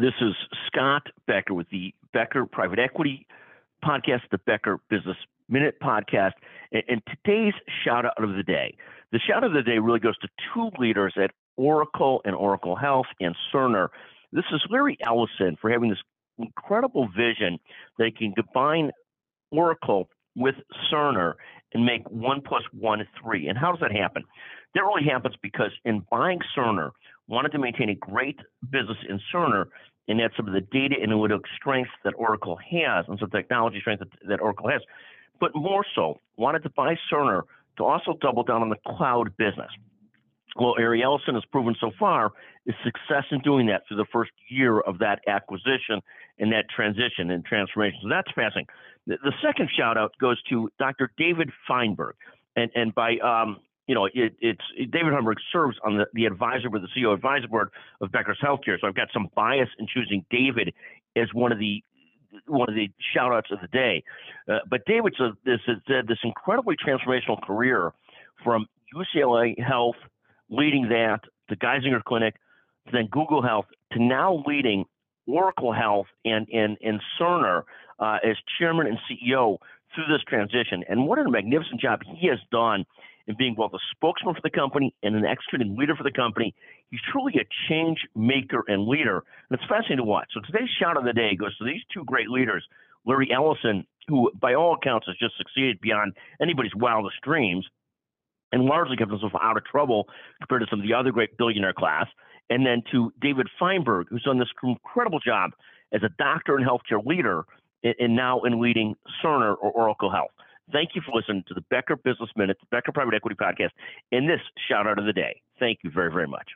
This is Scott Becker with the Becker Private Equity Podcast, the Becker Business Minute Podcast. And, today's shout out of the day. The shout out of the day really goes to two leaders at Oracle and Oracle Health and Cerner. This is Larry Ellison for having this incredible vision that he can combine Oracle with Cerner and make one plus one three. And how does that happen? That really happens because in buying Cerner, wanted to maintain a great business in Cerner and add some of the data analytic strengths that Oracle has and some technology strength that, that Oracle has, but more so, wanted to buy Cerner to also double down on the cloud business. Well, Larry Ellison has proven so far is success in doing that through the first year of that acquisition and that transition and transformation. So that's fascinating. The, the second shout out goes to Dr. David Feinberg. And, and by um, you know, it, it's it, David Feinberg serves on the, the advisor board, the CEO advisor board of Becker's Healthcare. So I've got some bias in choosing David as one of the one of the shout outs of the day. Uh, but David's a, this had this incredibly transformational career from UCLA Health, leading that, to Geisinger Clinic, to then Google Health, to now leading Oracle Health and and, and Cerner uh, as chairman and CEO through this transition. And what a magnificent job he has done in being both a spokesman for the company and an executing leader for the company. He's truly a change maker and leader. And it's fascinating to watch. So today's shout of the day goes to these two great leaders, Larry Ellison, who by all accounts has just succeeded beyond anybody's wildest dreams and largely kept himself out of trouble compared to some of the other great billionaire class. And then to David Feinberg, who's done this incredible job as a doctor and healthcare leader and now in leading Cerner or Oracle Health. Thank you for listening to the Becker Business Minute, the Becker Private Equity Podcast, and this shout out of the day. Thank you very, very much.